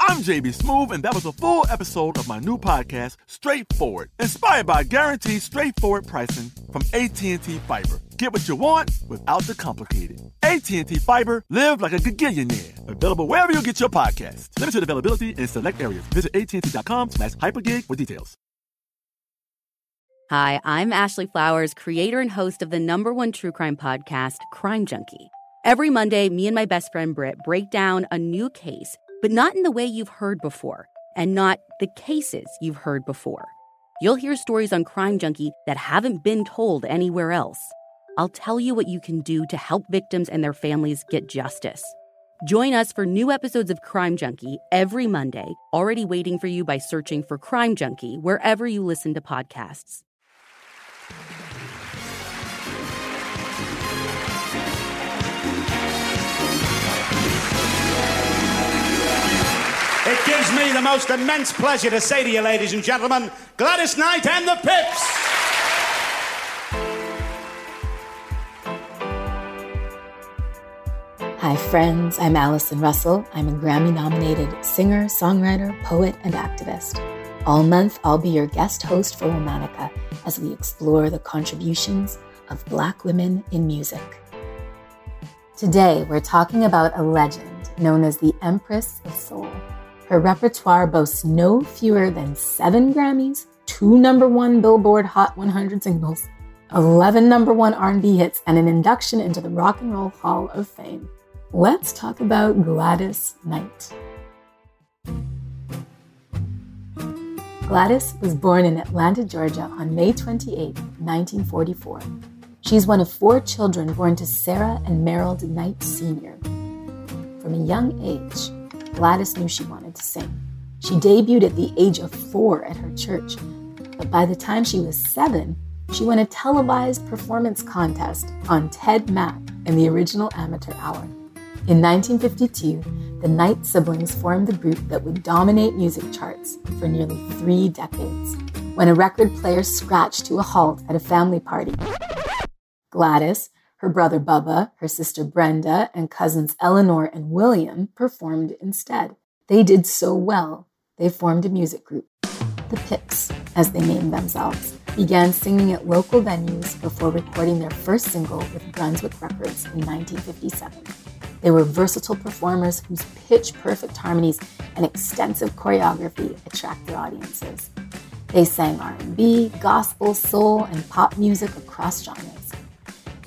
I'm JB Smoove, and that was a full episode of my new podcast, Straightforward, inspired by guaranteed straightforward pricing from AT&T Fiber. Get what you want without the complicated. AT&T Fiber, live like a gigillionaire. Available wherever you get your podcast. Limited availability in select areas. Visit AT&T.com slash hypergig for details. Hi, I'm Ashley Flowers, creator and host of the number one true crime podcast, Crime Junkie. Every Monday, me and my best friend Britt break down a new case – but not in the way you've heard before, and not the cases you've heard before. You'll hear stories on Crime Junkie that haven't been told anywhere else. I'll tell you what you can do to help victims and their families get justice. Join us for new episodes of Crime Junkie every Monday, already waiting for you by searching for Crime Junkie wherever you listen to podcasts. Gives me the most immense pleasure to say to you, ladies and gentlemen, Gladys Knight and the Pips. Hi, friends. I'm Allison Russell. I'm a Grammy nominated singer, songwriter, poet, and activist. All month, I'll be your guest host for Womanica as we explore the contributions of Black women in music. Today, we're talking about a legend known as the Empress of Soul. Her repertoire boasts no fewer than seven Grammys, two number one Billboard Hot 100 singles, 11 number one R&B hits, and an induction into the Rock and Roll Hall of Fame. Let's talk about Gladys Knight. Gladys was born in Atlanta, Georgia on May 28, 1944. She's one of four children born to Sarah and Merrill Knight Sr. From a young age, Gladys knew she wanted to sing. She debuted at the age of four at her church, but by the time she was seven, she won a televised performance contest on Ted Mack in the original amateur hour. In 1952, the Knight siblings formed the group that would dominate music charts for nearly three decades. When a record player scratched to a halt at a family party, Gladys, her brother Bubba, her sister Brenda, and cousins Eleanor and William performed instead. They did so well, they formed a music group. The Pips, as they named themselves, began singing at local venues before recording their first single with Brunswick Records in 1957. They were versatile performers whose pitch perfect harmonies and extensive choreography attract their audiences. They sang R&B, gospel, soul, and pop music across genres.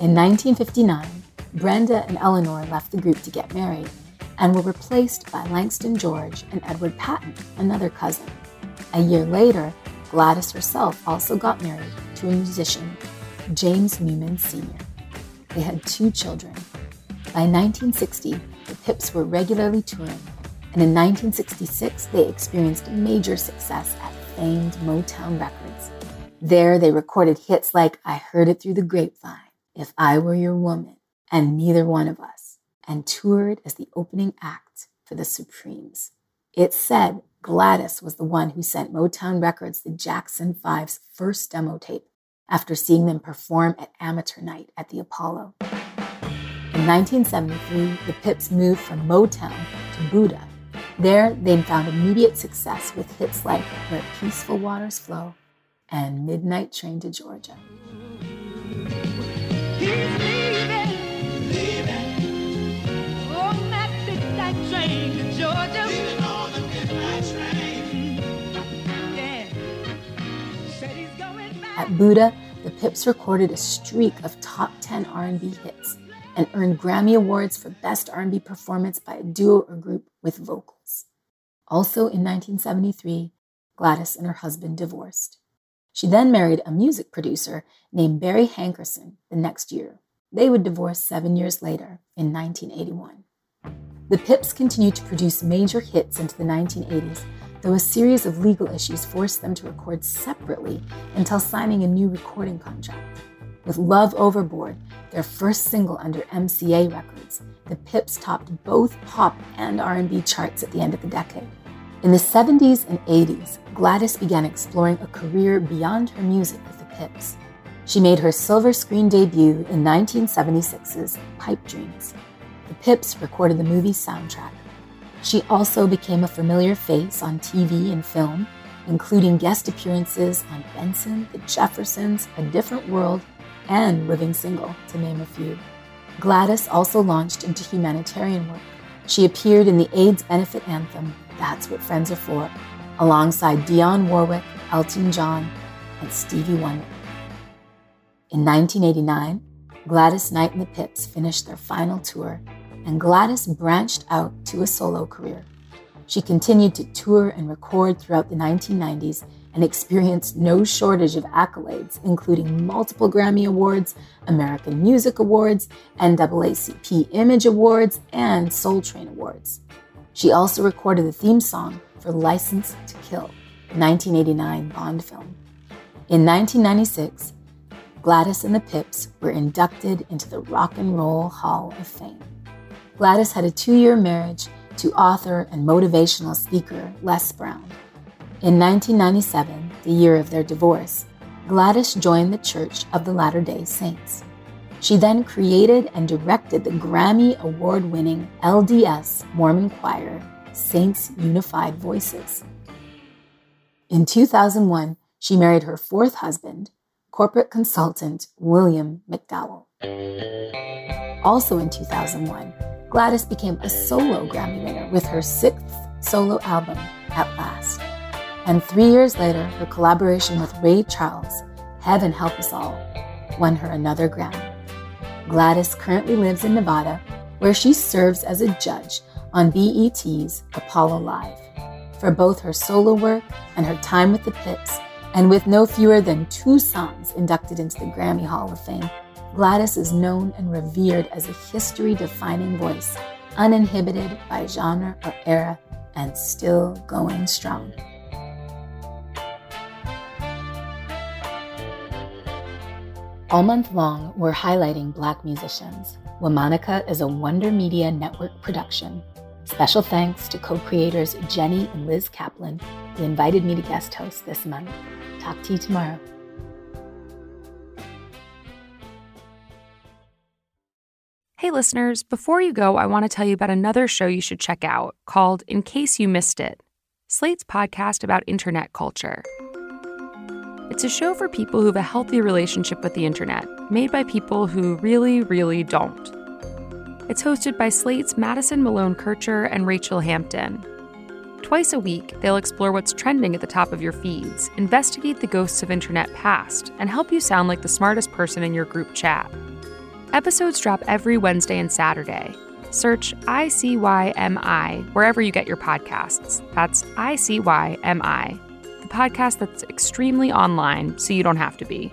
In 1959, Brenda and Eleanor left the group to get married and were replaced by Langston George and Edward Patton, another cousin. A year later, Gladys herself also got married to a musician, James Newman Sr. They had two children. By 1960, the Pips were regularly touring, and in 1966, they experienced major success at famed Motown Records. There, they recorded hits like I Heard It Through the Grapevine if I Were Your Woman, and Neither One of Us, and toured as the opening act for the Supremes. It said Gladys was the one who sent Motown Records the Jackson Five's first demo tape after seeing them perform at amateur night at the Apollo. In 1973, the Pips moved from Motown to Buddah. There, they'd found immediate success with hits like Where Peaceful Waters Flow and Midnight Train to Georgia. At Buddah, the Pips recorded a streak of top 10 R&B hits and earned Grammy Awards for Best R&B Performance by a Duo or Group with vocals. Also in 1973, Gladys and her husband divorced. She then married a music producer named Barry Hankerson the next year. They would divorce seven years later in 1981. The Pips continued to produce major hits into the 1980s, though a series of legal issues forced them to record separately until signing a new recording contract. With Love Overboard, their first single under MCA Records, the Pips topped both pop and R&B charts at the end of the decade. In the 70s and 80s, Gladys began exploring a career beyond her music with the Pips. She made her silver screen debut in 1976's Pipe Dreams. The Pips recorded the movie's soundtrack. She also became a familiar face on TV and film, including guest appearances on Benson, The Jeffersons, A Different World, and Living Single, to name a few. Gladys also launched into humanitarian work. She appeared in the AIDS benefit anthem, That's What Friends Are For, alongside Dionne Warwick, Elton John, and Stevie Wonder. In 1989, Gladys Knight and the Pips finished their final tour, and Gladys branched out to a solo career. She continued to tour and record throughout the 1990s and experienced no shortage of accolades, including multiple Grammy Awards, American Music Awards, NAACP Image Awards, and Soul Train Awards. She also recorded the theme song for License to Kill, the 1989 Bond film. In 1996, Gladys and the Pips were inducted into the Rock and Roll Hall of Fame. Gladys had a two year marriage to author and motivational speaker Les Brown. In 1997, the year of their divorce, Gladys joined the Church of the Latter day Saints. She then created and directed the Grammy Award winning LDS Mormon choir, Saints Unified Voices. In 2001, she married her fourth husband, corporate consultant William McDowell. Also in 2001, Gladys became a solo Grammy winner with her sixth solo album, At Last. And three years later, her collaboration with Ray Charles, Heaven Help Us All, won her another Grammy. Gladys currently lives in Nevada, where she serves as a judge on BET's Apollo Live. For both her solo work and her time with the Pips, and with no fewer than two songs inducted into the Grammy Hall of Fame, Gladys is known and revered as a history defining voice, uninhibited by genre or era, and still going strong. All month long, we're highlighting Black musicians. Womanica is a Wonder Media Network production. Special thanks to co creators Jenny and Liz Kaplan, who invited me to guest host this month. Talk to you tomorrow. Hey, listeners, before you go, I want to tell you about another show you should check out called In Case You Missed It Slate's podcast about internet culture. It's a show for people who have a healthy relationship with the internet, made by people who really, really don't. It's hosted by Slate's Madison Malone Kircher and Rachel Hampton. Twice a week, they'll explore what's trending at the top of your feeds, investigate the ghosts of internet past, and help you sound like the smartest person in your group chat. Episodes drop every Wednesday and Saturday. Search ICYMI wherever you get your podcasts. That's ICYMI the podcast that's extremely online so you don't have to be.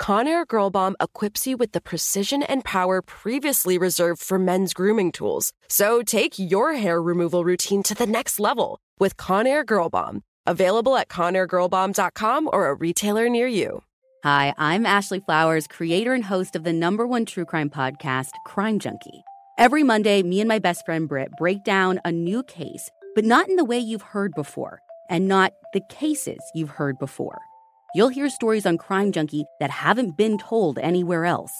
Conair Girl Bomb equips you with the precision and power previously reserved for men's grooming tools. So take your hair removal routine to the next level with Conair Girl Bomb. Available at ConairGirlBomb.com or a retailer near you. Hi, I'm Ashley Flowers, creator and host of the number one true crime podcast, Crime Junkie. Every Monday, me and my best friend Britt break down a new case, but not in the way you've heard before, and not the cases you've heard before. You'll hear stories on Crime Junkie that haven't been told anywhere else.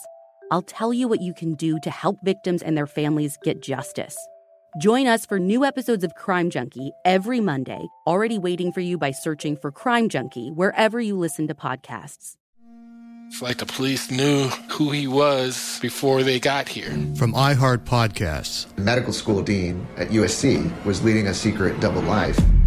I'll tell you what you can do to help victims and their families get justice. Join us for new episodes of Crime Junkie every Monday, already waiting for you by searching for Crime Junkie wherever you listen to podcasts. It's like the police knew who he was before they got here. From iHeart Podcasts. The medical school dean at USC was leading a secret double life.